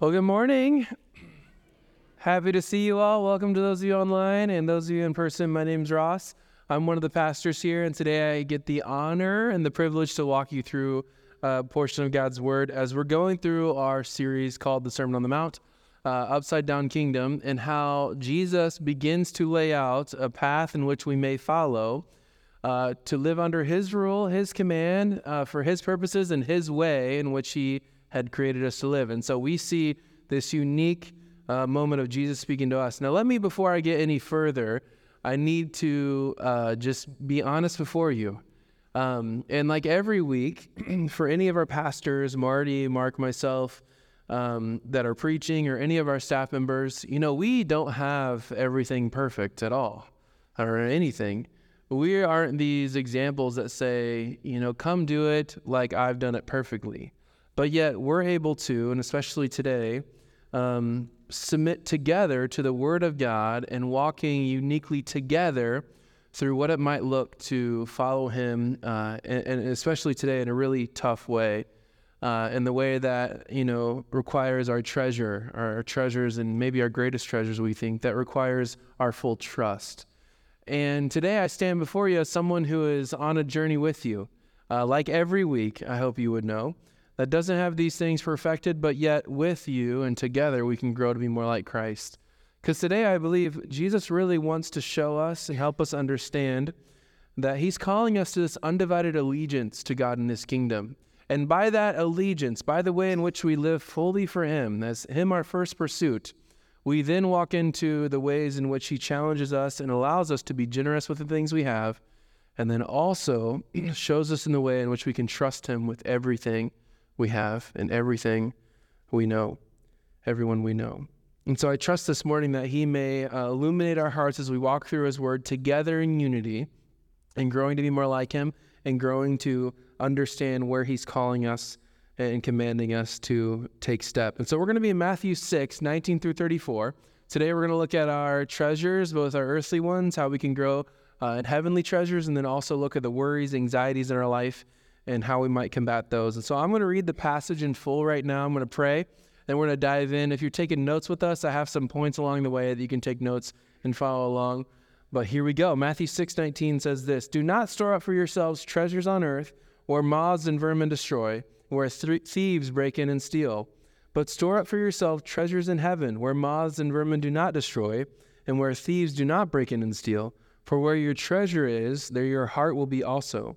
Well, good morning. Happy to see you all. Welcome to those of you online and those of you in person. My name's Ross. I'm one of the pastors here, and today I get the honor and the privilege to walk you through a portion of God's Word as we're going through our series called The Sermon on the Mount, uh, Upside Down Kingdom, and how Jesus begins to lay out a path in which we may follow uh, to live under His rule, His command, uh, for His purposes, and His way in which He had created us to live. And so we see this unique uh, moment of Jesus speaking to us. Now, let me, before I get any further, I need to uh, just be honest before you. Um, and like every week, for any of our pastors, Marty, Mark, myself, um, that are preaching, or any of our staff members, you know, we don't have everything perfect at all or anything. We aren't these examples that say, you know, come do it like I've done it perfectly. But yet we're able to, and especially today, um, submit together to the Word of God and walking uniquely together through what it might look to follow Him, uh, and, and, especially today in a really tough way, uh, in the way that you know requires our treasure, our treasures, and maybe our greatest treasures. We think that requires our full trust. And today I stand before you as someone who is on a journey with you, uh, like every week. I hope you would know that doesn't have these things perfected, but yet with you and together we can grow to be more like Christ. Because today I believe Jesus really wants to show us and help us understand that he's calling us to this undivided allegiance to God and his kingdom. And by that allegiance, by the way in which we live fully for him, as him our first pursuit, we then walk into the ways in which he challenges us and allows us to be generous with the things we have, and then also shows us in the way in which we can trust him with everything we have and everything we know, everyone we know. And so I trust this morning that He may uh, illuminate our hearts as we walk through His Word together in unity and growing to be more like Him and growing to understand where He's calling us and commanding us to take step. And so we're going to be in Matthew 6, 19 through 34. Today we're going to look at our treasures, both our earthly ones, how we can grow uh, in heavenly treasures, and then also look at the worries, anxieties in our life and how we might combat those. And so I'm going to read the passage in full right now. I'm going to pray, then we're going to dive in. If you're taking notes with us, I have some points along the way that you can take notes and follow along. But here we go. Matthew 6:19 says this: "Do not store up for yourselves treasures on earth, where moths and vermin destroy, where th- thieves break in and steal, but store up for yourself treasures in heaven, where moths and vermin do not destroy, and where thieves do not break in and steal. For where your treasure is, there your heart will be also."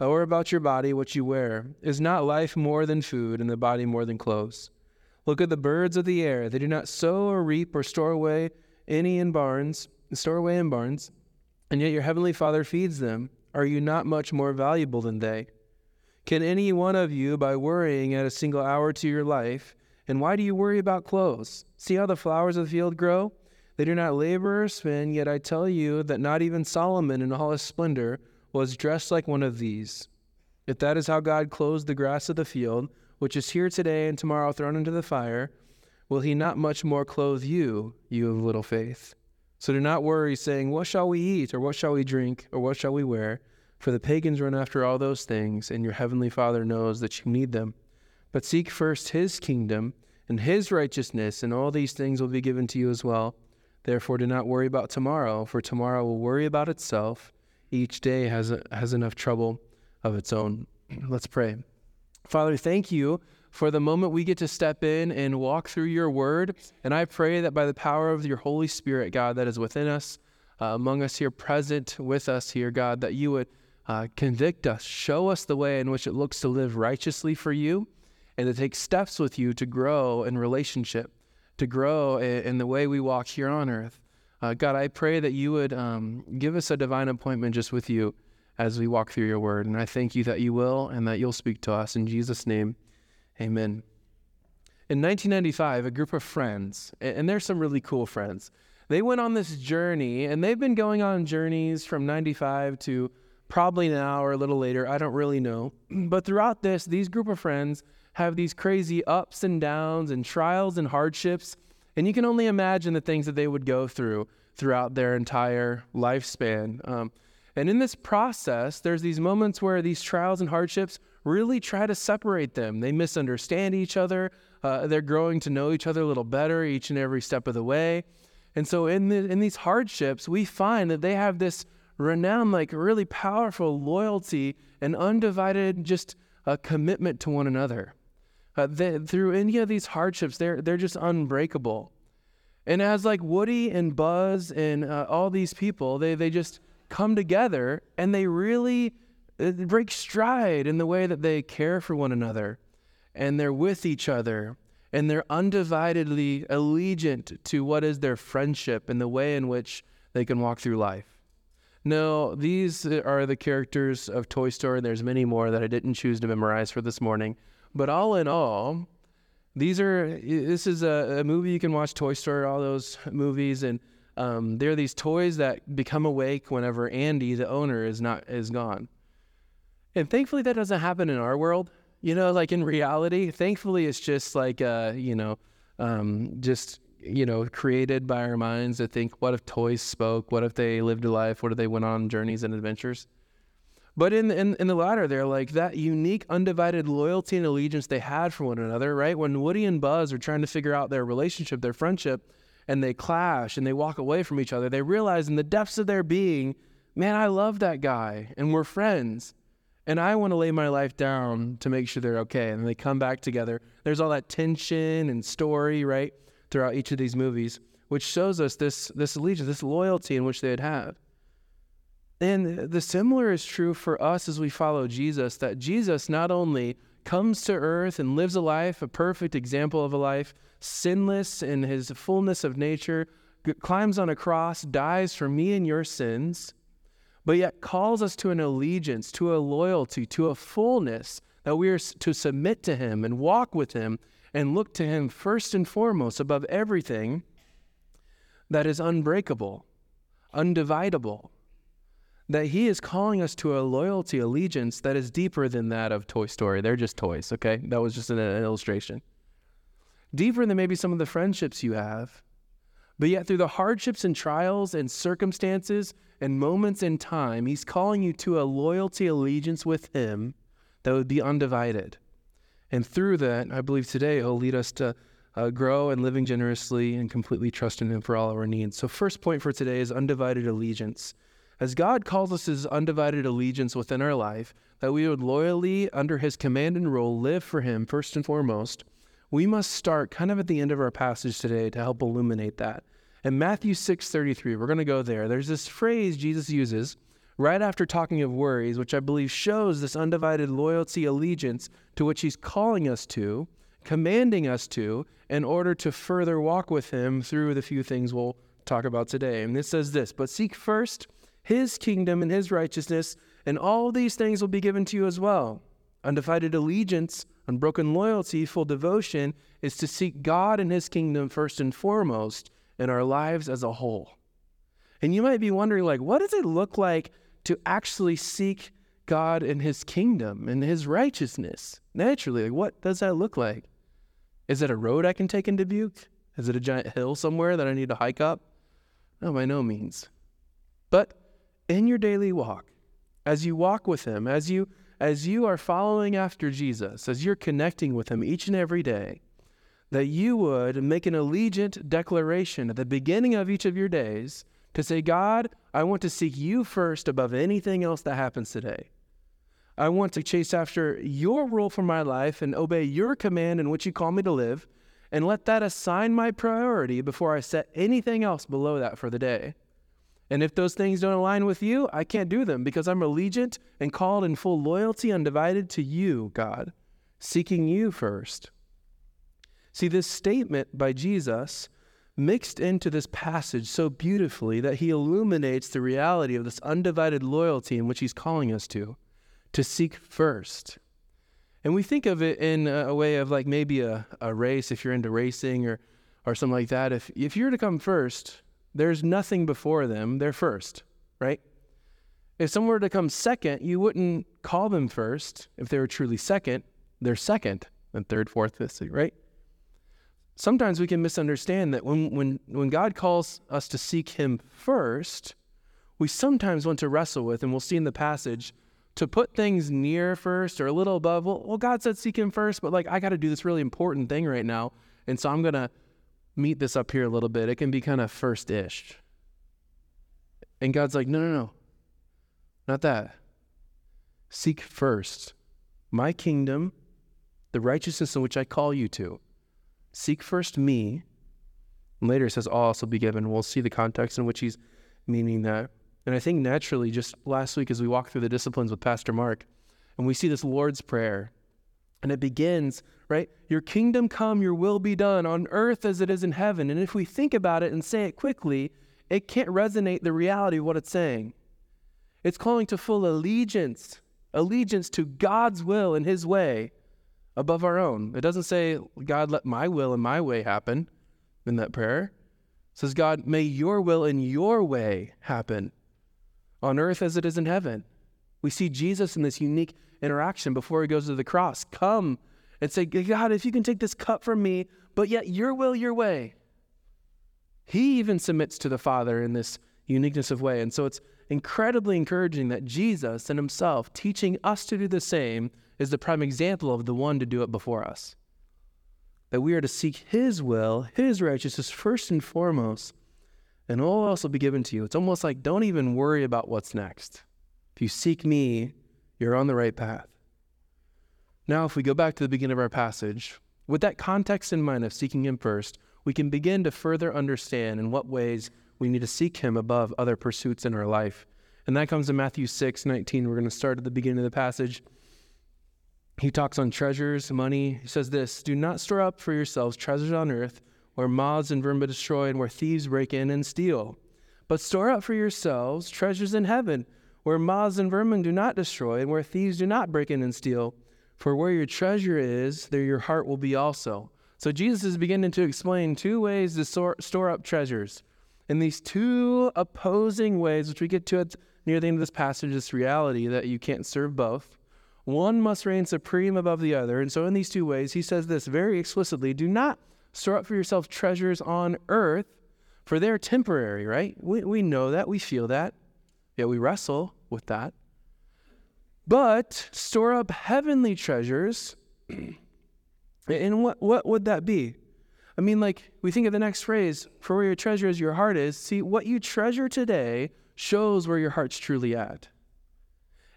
or about your body what you wear. Is not life more than food, and the body more than clothes? Look at the birds of the air. They do not sow or reap or store away any in barns, store away in barns, and yet your heavenly Father feeds them. Are you not much more valuable than they? Can any one of you, by worrying, add a single hour to your life? And why do you worry about clothes? See how the flowers of the field grow? They do not labor or spin, yet I tell you that not even Solomon in all his splendor was dressed like one of these. If that is how God clothes the grass of the field, which is here today and tomorrow thrown into the fire, will he not much more clothe you, you of little faith? So do not worry, saying, What shall we eat, or what shall we drink, or what shall we wear? For the pagans run after all those things, and your heavenly Father knows that you need them. But seek first his kingdom and his righteousness, and all these things will be given to you as well. Therefore, do not worry about tomorrow, for tomorrow will worry about itself each day has, a, has enough trouble of its own. Let's pray. Father, thank you for the moment we get to step in and walk through your word. And I pray that by the power of your Holy Spirit, God, that is within us, uh, among us here, present with us here, God, that you would uh, convict us, show us the way in which it looks to live righteously for you, and to take steps with you to grow in relationship, to grow in, in the way we walk here on earth. Uh, God, I pray that you would um, give us a divine appointment just with you as we walk through your word. And I thank you that you will and that you'll speak to us. In Jesus' name, amen. In 1995, a group of friends, and there's some really cool friends, They went on this journey, and they've been going on journeys from 95 to probably now or a little later. I don't really know. But throughout this, these group of friends have these crazy ups and downs and trials and hardships. And you can only imagine the things that they would go through throughout their entire lifespan. Um, and in this process, there's these moments where these trials and hardships really try to separate them. They misunderstand each other. Uh, they're growing to know each other a little better each and every step of the way. And so in, the, in these hardships, we find that they have this renowned, like really powerful loyalty and undivided just a commitment to one another. Uh, through any of these hardships, they're, they're just unbreakable. And as like Woody and Buzz and uh, all these people, they, they just come together and they really uh, break stride in the way that they care for one another and they're with each other and they're undividedly allegiant to what is their friendship and the way in which they can walk through life. No, these are the characters of Toy Story. And there's many more that I didn't choose to memorize for this morning. But all in all, these are this is a, a movie you can watch Toy Story, all those movies, and um, there are these toys that become awake whenever Andy, the owner, is not is gone. And thankfully, that doesn't happen in our world. You know, like in reality, thankfully, it's just like uh, you know, um, just you know, created by our minds to think, what if toys spoke? What if they lived a life? What if they went on journeys and adventures? But in, in, in the latter, they're like that unique, undivided loyalty and allegiance they had for one another, right? When Woody and Buzz are trying to figure out their relationship, their friendship, and they clash and they walk away from each other, they realize in the depths of their being, man, I love that guy and we're friends. And I want to lay my life down to make sure they're okay. And they come back together. There's all that tension and story, right? throughout each of these movies, which shows us this, this allegiance, this loyalty in which they had have. And the similar is true for us as we follow Jesus, that Jesus not only comes to earth and lives a life, a perfect example of a life, sinless in his fullness of nature, climbs on a cross, dies for me and your sins, but yet calls us to an allegiance, to a loyalty, to a fullness that we are to submit to him and walk with him and look to Him first and foremost above everything that is unbreakable, undividable. That He is calling us to a loyalty, allegiance that is deeper than that of Toy Story. They're just toys, okay? That was just an, an illustration. Deeper than maybe some of the friendships you have. But yet, through the hardships and trials and circumstances and moments in time, He's calling you to a loyalty, allegiance with Him that would be undivided. And through that, I believe today He'll lead us to uh, grow and living generously and completely trust in Him for all our needs. So, first point for today is undivided allegiance. As God calls us His undivided allegiance within our life, that we would loyally, under His command and rule, live for Him first and foremost, we must start kind of at the end of our passage today to help illuminate that. In Matthew 6:33, we're going to go there. There's this phrase Jesus uses right after talking of worries, which I believe shows this undivided loyalty, allegiance to which he's calling us to, commanding us to, in order to further walk with him through the few things we'll talk about today. And it says this But seek first his kingdom and his righteousness, and all these things will be given to you as well. Undivided allegiance, unbroken loyalty, full devotion is to seek God and his kingdom first and foremost in our lives as a whole. And you might be wondering, like, what does it look like to actually seek God and his kingdom and his righteousness. Naturally, like what does that look like? Is it a road I can take in Dubuque? Is it a giant hill somewhere that I need to hike up? No, by no means. But in your daily walk, as you walk with him, as you as you are following after Jesus, as you're connecting with him each and every day, that you would make an allegiant declaration at the beginning of each of your days to say, God, I want to seek you first above anything else that happens today. I want to chase after your rule for my life and obey your command in which you call me to live, and let that assign my priority before I set anything else below that for the day. And if those things don't align with you, I can't do them because I'm allegiant and called in full loyalty, undivided to you, God, seeking you first. See, this statement by Jesus mixed into this passage so beautifully that he illuminates the reality of this undivided loyalty in which he's calling us to, to seek first. And we think of it in a way of like maybe a, a race, if you're into racing or, or something like that. If, if you're to come first, There's nothing before them, they're first, right? If someone were to come second, you wouldn't call them first. If they were truly second, they're second, and third, fourth, fifth, right? Sometimes we can misunderstand that when, when, when God calls us to seek Him first, we sometimes want to wrestle with, and we'll see in the passage, to put things near first or a little above. Well, well God said seek Him first, but like I got to do this really important thing right now. And so I'm going to meet this up here a little bit. It can be kind of first ish. And God's like, no, no, no, not that. Seek first my kingdom, the righteousness in which I call you to. Seek first me. And later it says, all also be given. We'll see the context in which he's meaning that. And I think naturally, just last week as we walked through the disciplines with Pastor Mark, and we see this Lord's Prayer, and it begins, right? Your kingdom come, your will be done on earth as it is in heaven. And if we think about it and say it quickly, it can't resonate the reality of what it's saying. It's calling to full allegiance, allegiance to God's will and his way above our own. It doesn't say, God, let my will and my way happen in that prayer. It says, God, may your will and your way happen on earth as it is in heaven. We see Jesus in this unique interaction before he goes to the cross. Come and say, God, if you can take this cup from me, but yet your will, your way. He even submits to the Father in this uniqueness of way. And so it's incredibly encouraging that Jesus and himself teaching us to do the same is the prime example of the one to do it before us. That we are to seek his will, his righteousness first and foremost, and all else will be given to you. It's almost like don't even worry about what's next. If you seek me, you're on the right path. Now, if we go back to the beginning of our passage, with that context in mind of seeking Him first, we can begin to further understand in what ways we need to seek Him above other pursuits in our life. And that comes in Matthew 6 19. We're going to start at the beginning of the passage. He talks on treasures, money. He says this Do not store up for yourselves treasures on earth where moths and vermin destroy and where thieves break in and steal. But store up for yourselves treasures in heaven where moths and vermin do not destroy and where thieves do not break in and steal. For where your treasure is, there your heart will be also. So Jesus is beginning to explain two ways to store, up treasures. And these two opposing ways, which we get to at near the end of this passage, this reality that you can't serve both. One must reign supreme above the other. And so, in these two ways, he says this very explicitly do not store up for yourself treasures on earth, for they're temporary, right? We, we know that, we feel that, yet we wrestle with that. But store up heavenly treasures. and what, what would that be? I mean, like, we think of the next phrase for where your treasure is, your heart is. See, what you treasure today shows where your heart's truly at.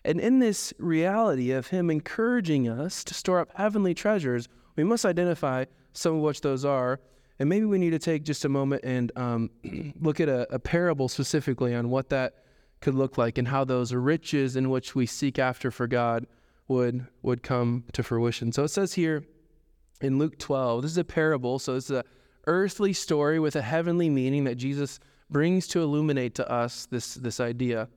And in this reality of Him encouraging us to store up heavenly treasures, we must identify some of which those are. And maybe we need to take just a moment and um, look at a, a parable specifically on what that could look like and how those riches in which we seek after for God would would come to fruition. So it says here in Luke 12, this is a parable, so it's a earthly story with a heavenly meaning that Jesus brings to illuminate to us this, this idea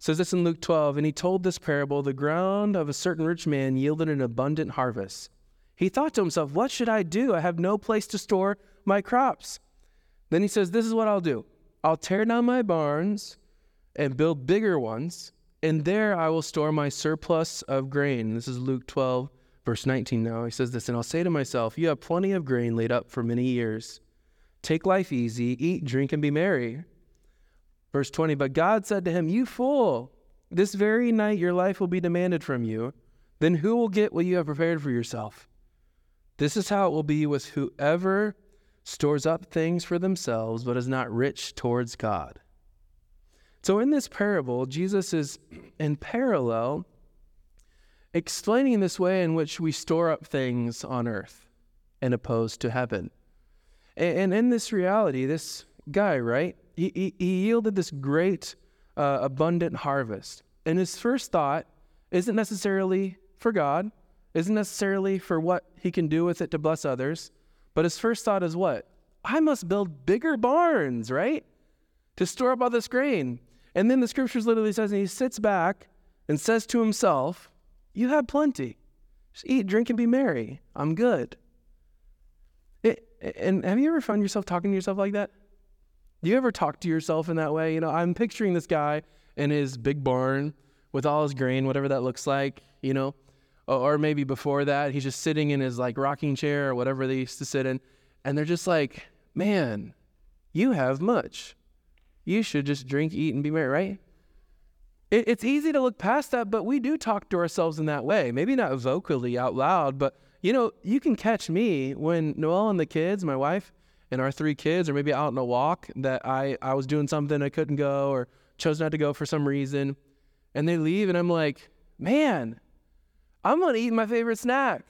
says this in Luke 12, and he told this parable the ground of a certain rich man yielded an abundant harvest. He thought to himself, What should I do? I have no place to store my crops. Then he says, This is what I'll do I'll tear down my barns and build bigger ones, and there I will store my surplus of grain. This is Luke 12, verse 19 now. He says this, and I'll say to myself, You have plenty of grain laid up for many years. Take life easy, eat, drink, and be merry. Verse 20, but God said to him, You fool, this very night your life will be demanded from you. Then who will get what you have prepared for yourself? This is how it will be with whoever stores up things for themselves, but is not rich towards God. So in this parable, Jesus is in parallel explaining this way in which we store up things on earth and opposed to heaven. And in this reality, this guy, right? he, he, he yielded this great, uh, abundant harvest. And his first thought isn't necessarily for God, isn't necessarily for what he can do with it to bless others, but his first thought is what? I must build bigger barns, right? To store up all this grain. And then the scriptures literally says, and he sits back and says to himself, You have plenty. Just eat, drink, and be merry. I'm good. It, and have you ever found yourself talking to yourself like that? Do you ever talk to yourself in that way? You know, I'm picturing this guy in his big barn with all his grain, whatever that looks like, you know, or, or maybe before that, he's just sitting in his like rocking chair or whatever they used to sit in. And they're just like, man, you have much. You should just drink, eat, and be merry, right? It, it's easy to look past that, but we do talk to ourselves in that way. Maybe not vocally out loud, but you know, you can catch me when Noel and the kids, my wife, and our three kids, are maybe out on a walk that I, I was doing something I couldn't go or chose not to go for some reason. And they leave, and I'm like, man, I'm gonna eat my favorite snack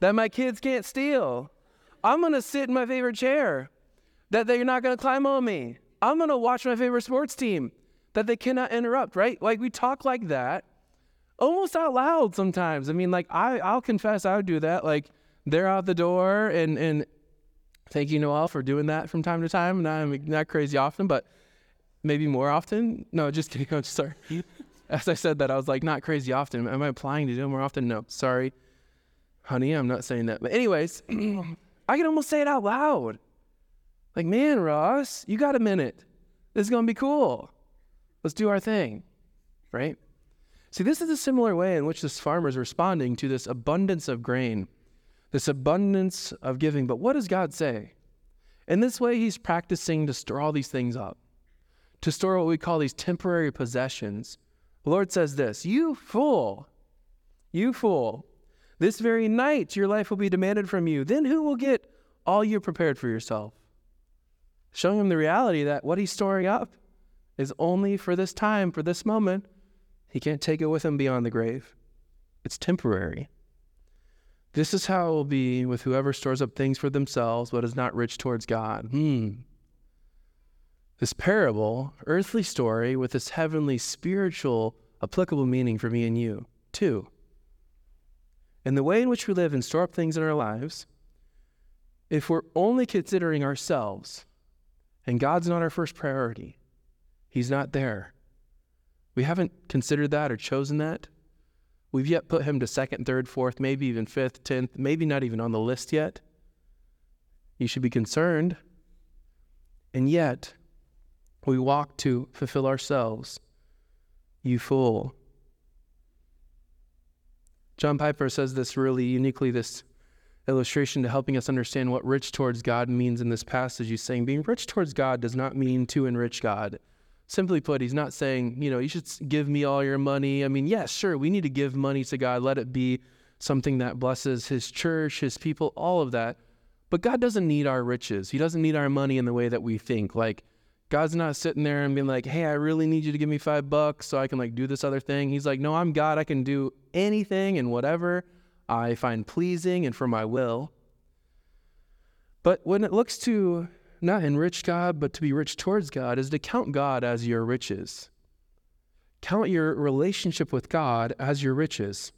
that my kids can't steal. I'm gonna sit in my favorite chair that they're not gonna climb on me. I'm gonna watch my favorite sports team that they cannot interrupt, right? Like we talk like that almost out loud sometimes. I mean, like I, I'll confess I would do that. Like they're out the door and and thank you, Noel, for doing that from time to time. Not, I'm not crazy often, but maybe more often. No, just kidding. I'm sorry. As I said that, I was like, not crazy often. Am I applying to do it more often? No, sorry. Honey, I'm not saying that. But anyways, I can almost say it out loud. Like, man, Ross, you got a minute. This is going to be cool. Let's do our thing, right? See, this is a similar way in which this farmer is responding to this abundance of grain, this abundance of giving. But what does God say? In this way, he's practicing to store all these things up, to store what we call these temporary possessions. The Lord says this You fool, you fool, this very night your life will be demanded from you. Then who will get all you prepared for yourself? Showing him the reality that what he's storing up is only for this time, for this moment. He can't take it with him beyond the grave. It's temporary. This is how it will be with whoever stores up things for themselves but is not rich towards God. Hmm. This parable, earthly story, with this heavenly, spiritual, applicable meaning for me and you, too. In the way in which we live and store up things in our lives, if we're only considering ourselves and God's not our first priority, He's not there. We haven't considered that or chosen that. We've yet put him to second, third, fourth, maybe even fifth, tenth, maybe not even on the list yet. You should be concerned. And yet, we walk to fulfill ourselves. You fool. John Piper says this really uniquely, this illustration to helping us understand what rich towards God means in this passage. He's saying being rich towards God does not mean to enrich God. Simply put, he's not saying, you know, you should give me all your money. I mean, yes, yeah, sure, we need to give money to God. Let it be something that blesses his church, his people, all of that. But God doesn't need our riches. He doesn't need our money in the way that we think. Like, God's not sitting there and being like, hey, I really need you to give me five bucks so I can like do this other thing. He's like, no, I'm God. I can do anything and whatever I find pleasing and for my will. But when it looks to not enrich God, but to be rich towards God, is to count God as your riches. Count your relationship with God as your riches.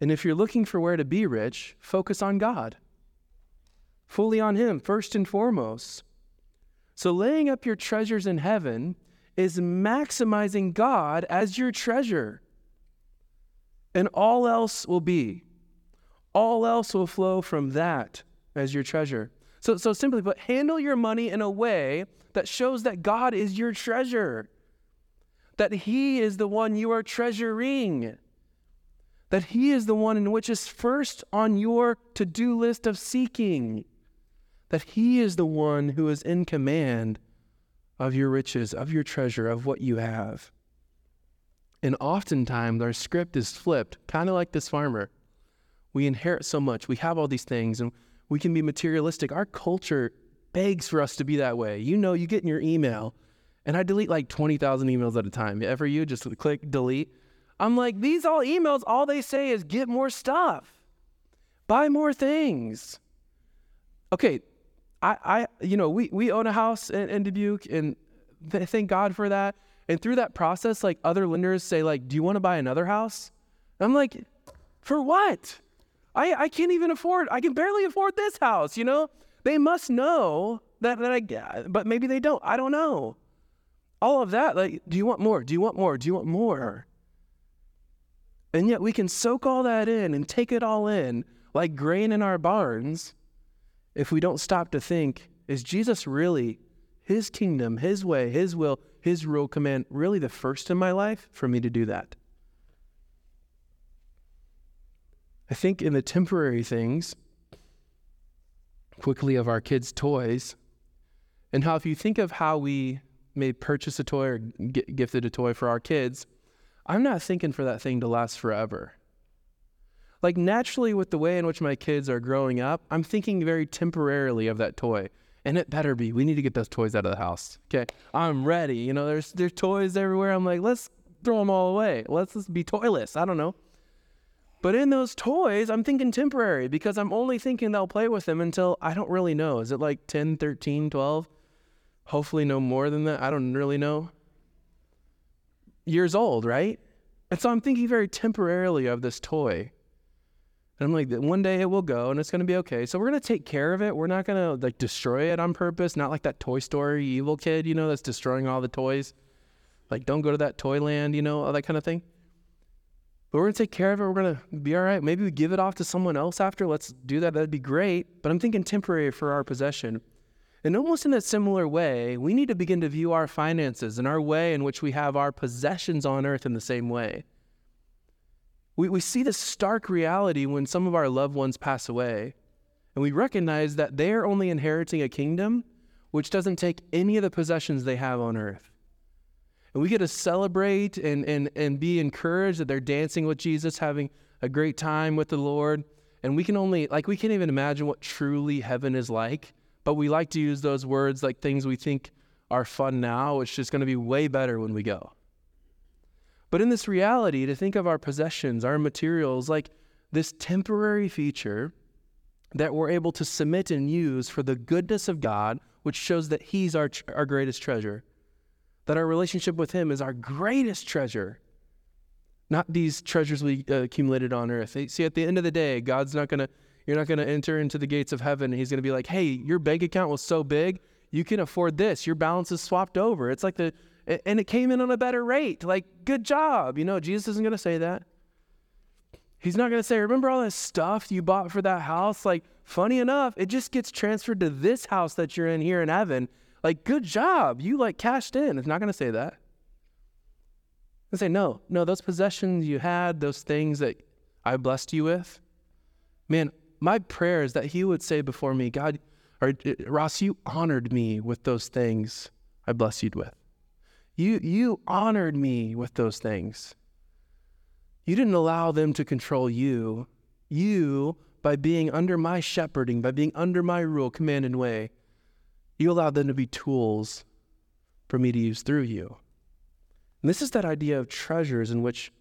And if you're looking for where to be rich, focus on God. Fully on Him, first and foremost. So, laying up your treasures in heaven is maximizing God as your treasure. And all else will be. All else will flow from that as your treasure. So, so simply put, handle your money in a way that shows that God is your treasure, that He is the one you are treasuring, that He is the one in which is first on your to do list of seeking, that He is the one who is in command of your riches, of your treasure, of what you have. And oftentimes our script is flipped, kind of like this farmer. We inherit so much, we have all these things, and we can be materialistic. Our culture begs for us to be that way. You know, you get in your email, and I delete like 20,000 emails at a time. Ever you just click delete? I'm like, these all emails, all they say is get more stuff, buy more things. Okay, I, I you know, we, we own a house in, in Dubuque, and th- thank God for that. And through that process, like other lenders say, like, do you want to buy another house? I'm like, for what? I, I can't even afford, I can barely afford this house, you know? They must know that, that I, but maybe they don't. I don't know. All of that, like, do you want more? Do you want more? Do you want more? And yet we can soak all that in and take it all in like grain in our barns if we don't stop to think, is Jesus really His kingdom, His way, His will, His rule command really the first in my life for me to do that. I think in the temporary things, quickly of our kids' toys, and how if you think of how we may purchase a toy or get gifted a toy for our kids, I'm not thinking for that thing to last forever. Like naturally, with the way in which my kids are growing up, I'm thinking very temporarily of that toy. And it better be. We need to get those toys out of the house. Okay. I'm ready. You know, there's there's toys everywhere. I'm like, let's throw them all away. Let's, let's be toyless. I don't know. But in those toys, I'm thinking temporary because I'm only thinking they'll play with them until I don't really know. Is it like 10, 13, 12? Hopefully, no more than that. I don't really know. Years old, right? And so I'm thinking very temporarily of this toy. And I'm like, one day it will go and it's going to be okay. So we're going to take care of it. We're not going to like destroy it on purpose. Not like that Toy Story evil kid, you know, that's destroying all the toys. Like, don't go to that toy land, you know, all that kind of thing. But we're to take care of it. We're to be all right. Maybe we give it off to someone else after. Let's do that. That'd be great. But I'm thinking temporary for our possession. And almost in a similar way, we need to begin to view our finances and our way in which we have our possessions on earth in the same way. We, we see this stark reality when some of our loved ones pass away, and we recognize that they are only inheriting a kingdom which doesn't take any of the possessions they have on earth. And we get to celebrate and, and, and be encouraged that they're dancing with Jesus, having a great time with the Lord. And we can only, like, we can't even imagine what truly heaven is like. But we like to use those words like things we think are fun now, which is going to be way better when we go. But in this reality, to think of our possessions, our materials, like this temporary feature that we're able to submit and use for the goodness of God, which shows that He's our, our greatest treasure that our relationship with Him is our greatest treasure, not these treasures we uh, accumulated on earth. See, at the end of the day, God's not going to, you're not going to enter into the gates of heaven. He's going to be like, hey, your bank account was so big, you can afford this. Your balance is swapped over. It's like the, and it came in on a better rate. Like, good job. You know, Jesus isn't going to say that. He's not going to say, remember all that stuff you bought for that house? Like, funny enough, it just gets transferred to this house that you're in here in heaven like, good job. You like cashed in. It's not going to say that. It's say, no, no, those possessions you had, those things that I blessed you with, man, my prayer is that he would say before me, God, or uh, Ross, you honored me with those things I blessed you with. You, you honored me with those things. You didn't allow them to control you. You, by being under my shepherding, by being under my rule, command, and way, you allowed them to be tools for me to use through you. And this is that idea of treasures in which,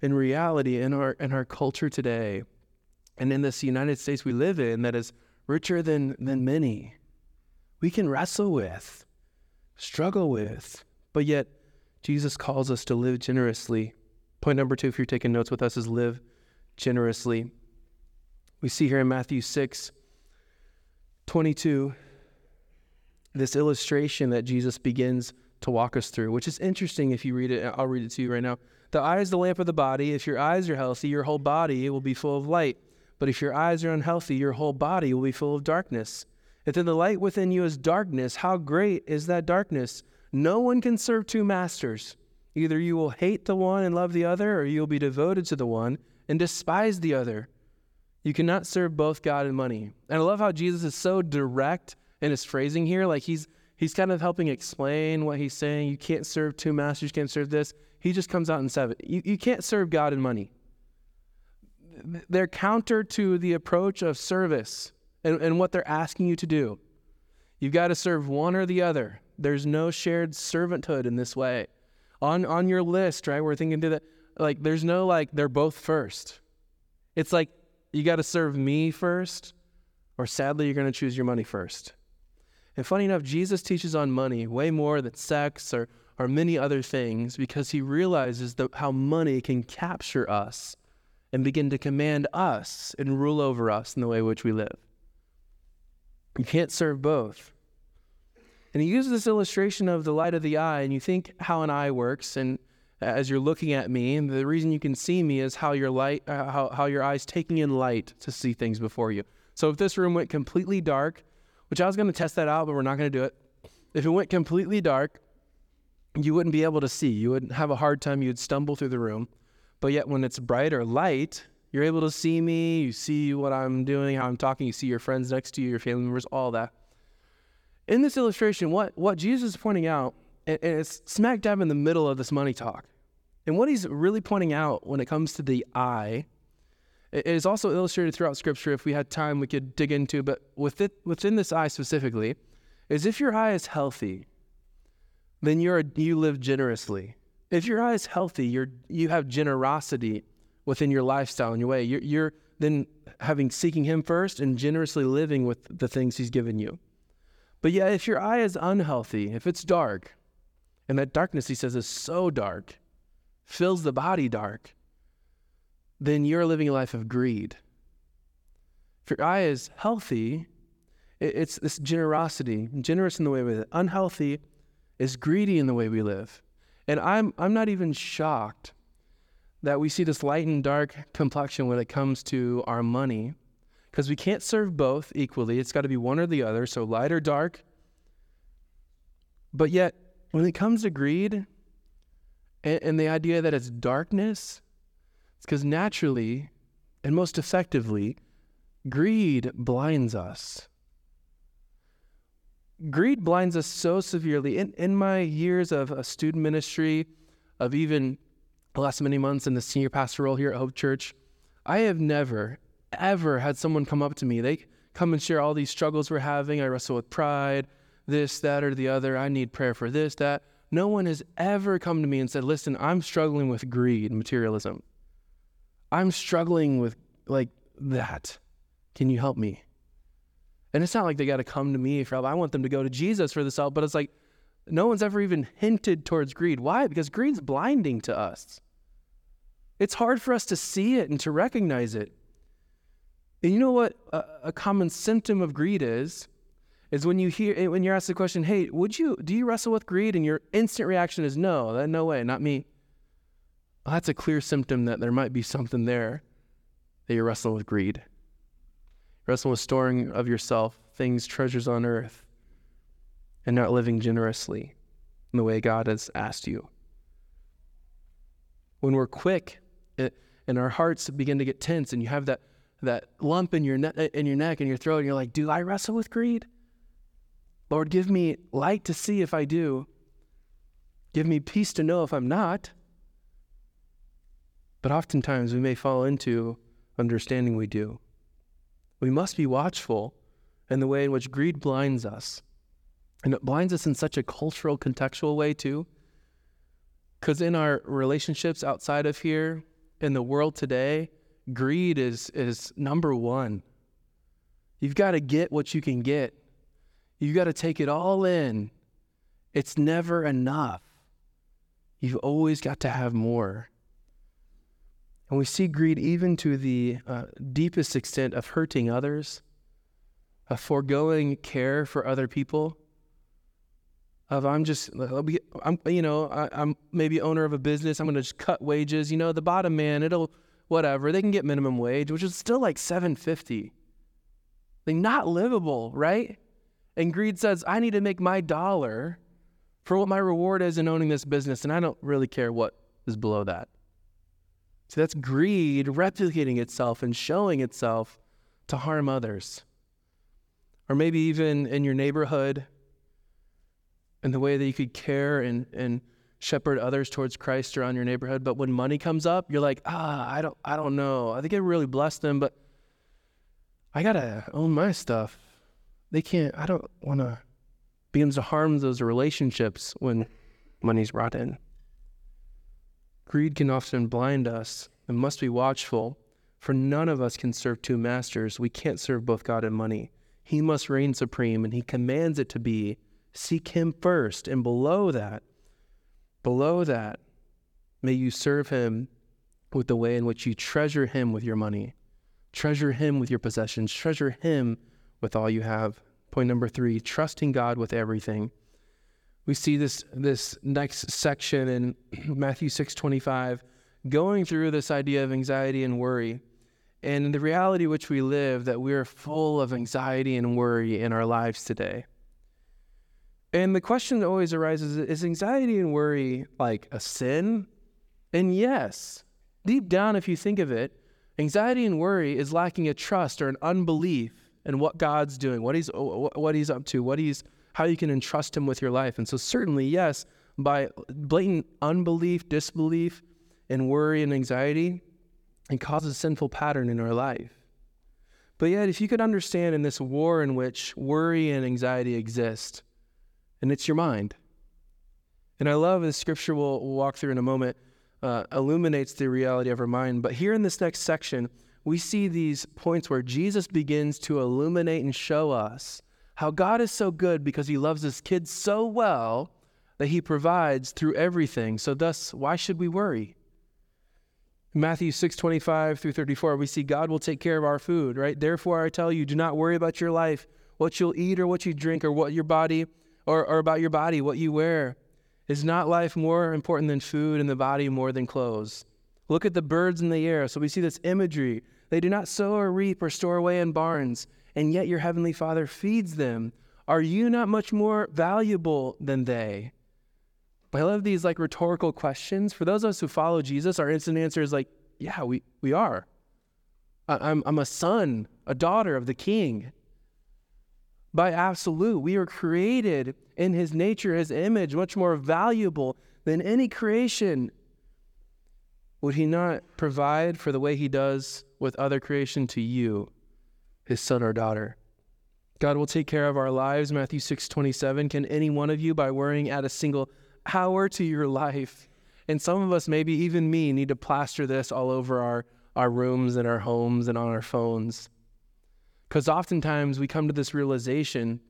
in reality, in our, in our culture today, and in this United States we live in that is richer than, than many, we can wrestle with, struggle with, but yet Jesus calls us to live generously. Point number two, if you're taking notes with us, is live generously. We see here in Matthew 6 22 this illustration that Jesus begins to walk us through, which is interesting if you read it. I'll read it to you right now. The eye is the lamp of the body. If your eyes are healthy, your whole body will be full of light. But if your eyes are unhealthy, your whole body will be full of darkness. If then the light within you is darkness, how great is that darkness? No one can serve two masters. Either you will hate the one and love the other, or you will be devoted to the one and despise the other. You cannot serve both God and money. And I love how Jesus is so direct in his phrasing here. Like he's he's kind of helping explain what he's saying. You can't serve two masters, you can't serve this. He just comes out and says. You, you can't serve God and money. They're counter to the approach of service and, and what they're asking you to do. You've got to serve one or the other. There's no shared servanthood in this way. On on your list, right? We're thinking to that like there's no like they're both first. It's like you got to serve me first, or sadly you're going to choose your money first. And funny enough, Jesus teaches on money way more than sex or, or many other things because he realizes that how money can capture us and begin to command us and rule over us in the way in which we live. You can't serve both. And he uses this illustration of the light of the eye, and you think how an eye works. And as you're looking at me, and the reason you can see me is how your light, uh, how, how your eyes taking in light to see things before you. So if this room went completely dark, which I was going to test that out, but we're not going to do it. if it went completely dark, you wouldn't be able to see. You would have a hard time. You'd stumble through the room. But yet, when it's bright or light, you're able to see me. You see what I'm doing, how I'm talking. You see your friends next to you, your family members, all that. In this illustration, what, what Jesus is pointing out, and, and it's smack dab in the middle of this money talk. And what he's really pointing out when it comes to the eye, it is also illustrated throughout Scripture. If we had time, we could dig into. But with it, within this eye specifically, is if your eye is healthy, then you're you live generously. If your eye is healthy, you're you have generosity within your lifestyle and your way. You're, you're then having seeking Him first and generously living with the things He's given you. But yeah, if your eye is unhealthy, if it's dark, and that darkness, He says, is so dark, fills the body dark, then you're living a life of greed. If your eye is healthy, it's this generosity, generous in the way we live. Unhealthy is greedy in the way we live. And I'm, I'm not even shocked that we see this light and dark complexion when it comes to our money, because we can't serve both equally. It's got to be one or the other, so light or dark. But yet, when it comes to greed and, and the idea that it's darkness, it's because naturally and most effectively, greed blinds us greed blinds us so severely. In, in my years of a student ministry, of even the last many months in the senior pastor role here at Hope Church, I have never, ever had someone come up to me. They come and share all these struggles we're having. I wrestle with pride, this, that, or the other. I need prayer for this, that. No one has ever come to me and said, Listen, I'm struggling with greed, materialism. I'm struggling with like that. Can you help me? And it's not like they got to come to me for help. I want them to go to Jesus for this help. But it's like no one's ever even hinted towards greed. Why? Because greed's blinding to us. It's hard for us to see it and to recognize it. And you know what a, a common symptom of greed is? Is when you hear when you're asked the question, "Hey, would you do you wrestle with greed?" and your instant reaction is, "No, that no way, not me." Well, that's a clear symptom that there might be something there that you're wrestling with greed. Wrestling with storing of yourself things, treasures on earth, and not living generously in the way God has asked you. When we're quick it, and our hearts begin to get tense, and you have that, that lump in your, ne- in your neck and your throat, and you're like, Do I wrestle with greed? Lord, give me light to see if I do. Give me peace to know if I'm not. But oftentimes we may fall into understanding we do. We must be watchful in the way in which greed blinds us. And it blinds us in such a cultural, contextual way, too. Because in our relationships outside of here, in the world today, greed is, is number one. You've got to get what you can get, you've got to take it all in. It's never enough. You've always got to have more. And we see greed even to the uh, deepest extent of hurting others, of foregoing care for other people. Of I'm just, I'm, you know, I, am maybe owner of a business. I'm going to just cut wages. You know, the bottom man, it'll, whatever. They can get minimum wage, which is still like 750. Like not livable, right? And greed says, I need to make my dollar for what my reward is in owning this business, and I don't really care what is below that. So that's greed replicating itself and showing itself to harm others. Or maybe even in your neighborhood, in the way that you could care and, and shepherd others towards Christ around your neighborhood. But when money comes up, you're like, ah, I don't, I don't know. I think I really blessed them, but I gotta own my stuff. They can't. I don't want to. Begins to harm those relationships when money's brought in. Greed can often blind us and must be watchful, for none of us can serve two masters. We can't serve both God and money. He must reign supreme, and He commands it to be. Seek Him first, and below that, below that, may you serve Him with the way in which you treasure Him with your money, treasure Him with your possessions, treasure Him with all you have. Point number three trusting God with everything we see this this next section in Matthew 6:25 going through this idea of anxiety and worry and the reality which we live that we are full of anxiety and worry in our lives today. And the question that always arises is anxiety and worry like a sin? And yes, deep down, if you think of it, anxiety and worry is lacking a trust or an unbelief in what God's doing, what He's what He's up to, what He's how you can entrust Him with your life. And so, certainly, yes, by blatant unbelief, disbelief, and worry and anxiety, it causes a sinful pattern in our life. But yet, if you could understand in this war in which worry and anxiety exist, and it's your mind. And I love the scripture we'll, we'll walk through in a moment, uh, illuminates the reality of our mind. But here in this next section, we see these points where Jesus begins to illuminate and show us how God is so good because he loves his kids so well that he provides through everything. So, thus, why should we worry? Matthew 6, 25 through 34, we see God will take care of our food, right? Therefore, I tell you, do not worry about your life, what you'll eat or what you drink, or what your body, or, or about your body, what you wear. Is not life more important than food and the body more than clothes? Look at the birds in the air. So we see this imagery. They do not sow or reap or store away in barns, and yet your heavenly Father feeds them. Are you not much more valuable than they? But I love these like rhetorical questions. For those of us who follow Jesus, our instant answer is like, yeah, we, we are. I, I'm, I'm a son, a daughter of the king. By absolute, we are created in his nature, his image, much more valuable than any creation. Would he not provide for the way he does with other creation to you, his son or daughter? God will take care of our lives. Matthew 6 27. Can any one of you, by worrying, add a single hour to your life. And some of us, maybe even me, need to plaster this all over our, our rooms and our homes and on our phones. Because oftentimes we come to this realization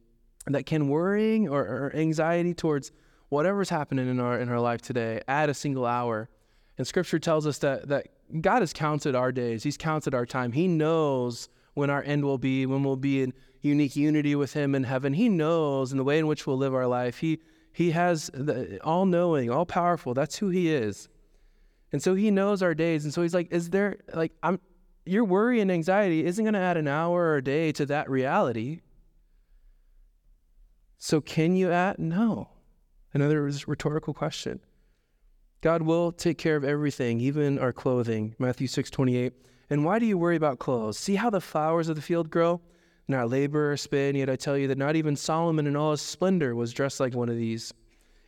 that can worrying or, or, anxiety towards whatever's happening in our in our life today add a single hour. And scripture tells us that that God has counted our days. He's counted our time. He knows when our end will be, when we'll be in unique unity with him in heaven. He knows in the way in which we'll live our life. He he has the all knowing, all powerful. That's who he is. And so he knows our days. And so he's like, is there like I'm your worry and anxiety isn't going to add an hour or a day to that reality. So can you add? No. Another rhetorical question. God will take care of everything, even our clothing. Matthew 6 28. And why do you worry about clothes? See how the flowers of the field grow? not labor or spin, yet I tell you that not even Solomon in all his splendor was dressed like one of these.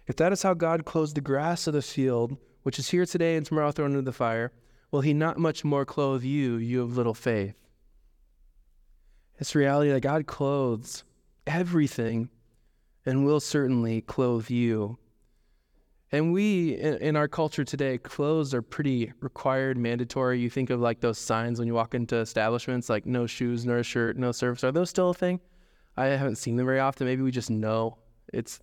If that is how God clothes the grass of the field, which is here today and tomorrow thrown into the fire, will he not much more clothe you, you of little faith? It's reality that God clothes everything and will certainly clothe you. And we, in, in, our culture today, clothes are pretty required, mandatory. You think of like those signs when you walk into establishments, like no shoes, no shirt, no service. Are those still a thing? I haven't seen them very often. Maybe we just know it's.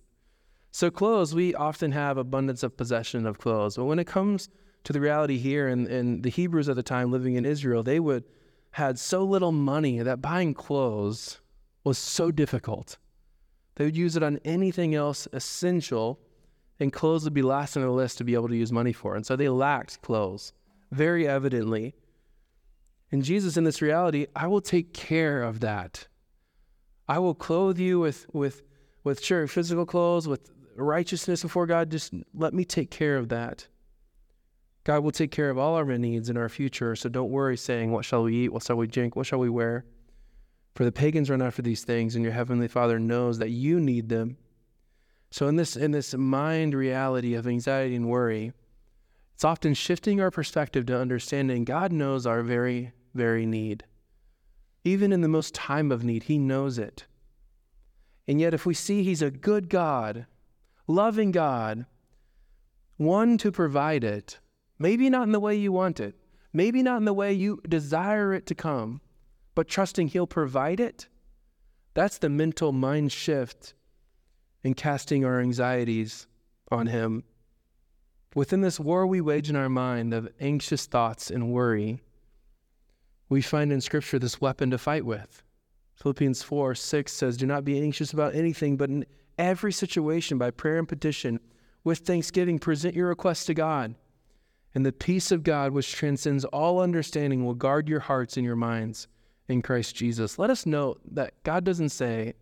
So clothes, we often have abundance of possession of clothes. But when it comes to the reality here, and, and the Hebrews at the time living in Israel, they would had so little money that buying clothes was so difficult. They would use it on anything else essential and clothes would be last on the list to be able to use money for. And so they lacked clothes, very evidently. And Jesus, in this reality, I will take care of that. I will clothe you with, with, with sure, physical clothes, with righteousness before God. Just let me take care of that. God will take care of all our needs in our future. So don't worry saying, What shall we eat? What shall we drink? What shall we wear? For the pagans run after these things, and your heavenly Father knows that you need them. So in this in this mind reality of anxiety and worry, it's often shifting our perspective to understanding God knows our very very need. Even in the most time of need, he knows it. And yet if we see he's a good God, loving God, one to provide it, maybe not in the way you want it, maybe not in the way you desire it to come, but trusting he'll provide it. That's the mental mind shift and casting our anxieties on Him. Within this war we wage in our mind of anxious thoughts and worry, we find in Scripture this weapon to fight with. Philippians 4 6 says, Do not be anxious about anything, but in every situation, by prayer and petition, with thanksgiving, present your requests to God. And the peace of God, which transcends all understanding, will guard your hearts and your minds in Christ Jesus. Let us note that God doesn't say,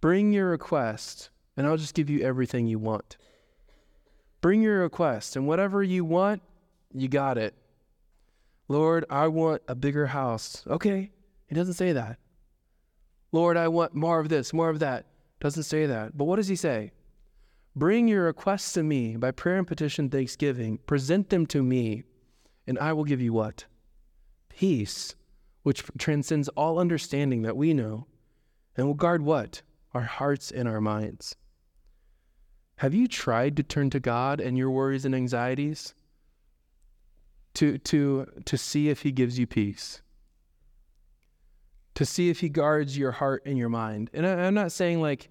Bring your request and I'll just give you everything you want. Bring your request, and whatever you want, you got it. Lord, I want a bigger house. Okay, he doesn't say that. Lord, I want more of this, more of that. Doesn't say that. But what does he say? Bring your requests to me by prayer and petition, thanksgiving. Present them to me, and I will give you what? Peace, which transcends all understanding that we know, and will guard what? Our hearts and our minds. Have you tried to turn to God and your worries and anxieties to, to, to see if He gives you peace? To see if He guards your heart and your mind? And I, I'm not saying like,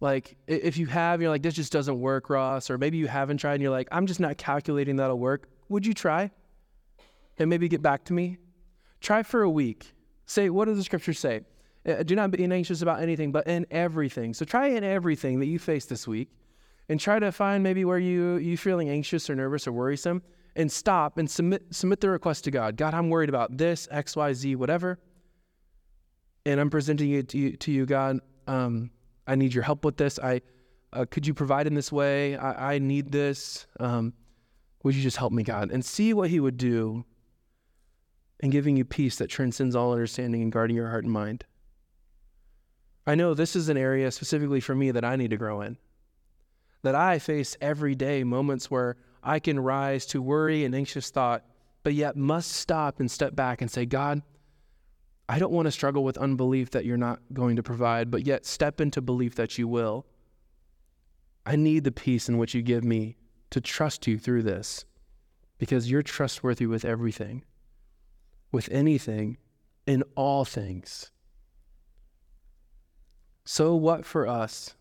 like if you have, you're like, this just doesn't work, Ross, or maybe you haven't tried and you're like, I'm just not calculating that'll work. Would you try? And maybe get back to me? Try for a week. Say, what does the scripture say? Uh, do not be anxious about anything, but in everything. So try in everything that you face this week and try to find maybe where you you feeling anxious or nervous or worrisome and stop and submit submit the request to God. God, I'm worried about this, X, Y, Z, whatever. And I'm presenting it to you, to you God. Um, I need your help with this. I uh, could you provide in this way? I, I need this. Um, would you just help me, God? And see what He would do in giving you peace that transcends all understanding and guarding your heart and mind. I know this is an area specifically for me that I need to grow in that I face every day moments where I can rise to worry and anxious thought, but yet must stop and step back and say, God, I don't want to struggle with unbelief that you're not going to provide, but yet step into belief that you will. I need the peace in which you give me to trust you through this because you're trustworthy with everything, with anything, in all things. So, what for us?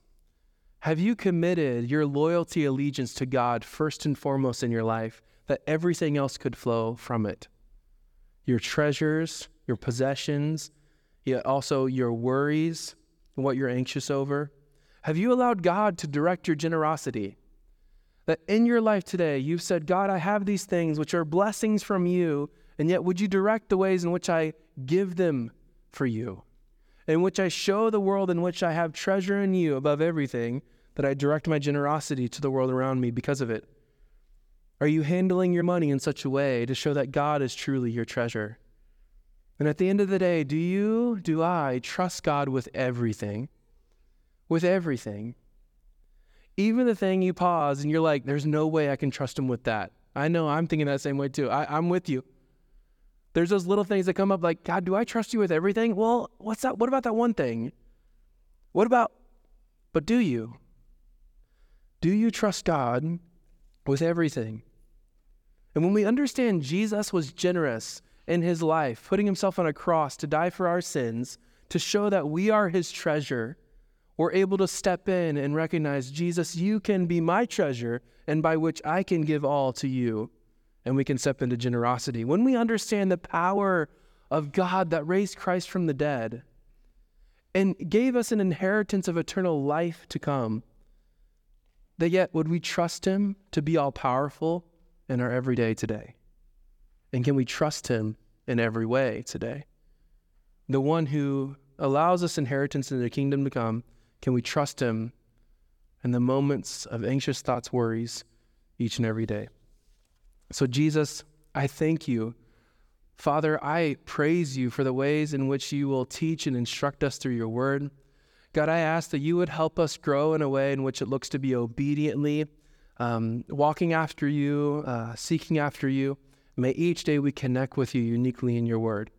Have you committed your loyalty allegiance to God first and foremost in your life that everything else could flow from it? Your treasures, your possessions, yet also your worries, what you're anxious over. Have you allowed God to direct your generosity? That in your life today, you've said, God, I have these things which are blessings from you, and yet would you direct the ways in which I give them for you? In which I show the world in which I have treasure in you above everything, that I direct my generosity to the world around me because of it? Are you handling your money in such a way to show that God is truly your treasure? And at the end of the day, do you, do I trust God with everything? With everything. Even the thing you pause and you're like, there's no way I can trust him with that. I know I'm thinking that same way too. I, I'm with you. There's those little things that come up like, God, do I trust you with everything? Well, what's that? What about that one thing? What about, but do you? Do you trust God with everything? And when we understand Jesus was generous in his life, putting himself on a cross to die for our sins, to show that we are his treasure, we're able to step in and recognize, Jesus, you can be my treasure, and by which I can give all to you. And we can step into generosity. When we understand the power of God that raised Christ from the dead and gave us an inheritance of eternal life to come, that yet would we trust Him to be all powerful in our everyday today? And can we trust Him in every way today? The one who allows us inheritance in the kingdom to come, can we trust Him in the moments of anxious thoughts, worries, each and every day? So, Jesus, I thank you. Father, I praise you for the ways in which you will teach and instruct us through your word. God, I ask that you would help us grow in a way in which it looks to be obediently um, walking after you, uh, seeking after you. May each day we connect with you uniquely in your word.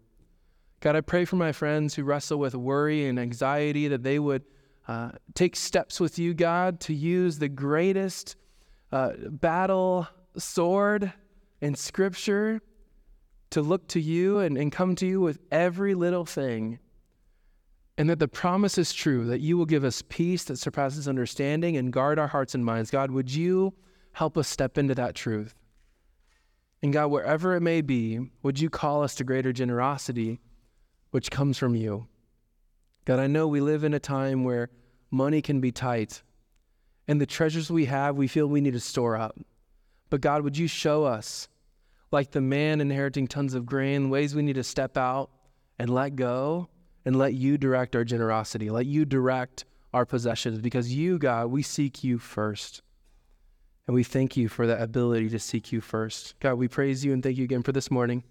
God, I pray for my friends who wrestle with worry and anxiety that they would uh, take steps with you, God, to use the greatest uh, battle sword in Scripture to look to you and, and come to you with every little thing and that the promise is true that you will give us peace that surpasses understanding and guard our hearts and minds. God, would you help us step into that truth? And God, wherever it may be, would you call us to greater generosity, which comes from you? God, I know we live in a time where money can be tight, and the treasures we have, we feel we need to store up. But God, would you show us, like the man inheriting tons of grain, ways we need to step out and let go and let you direct our generosity. Let you direct our possessions because you, God, we seek you first. And we thank you for that ability to seek you first. God, we praise you and thank you again for this morning.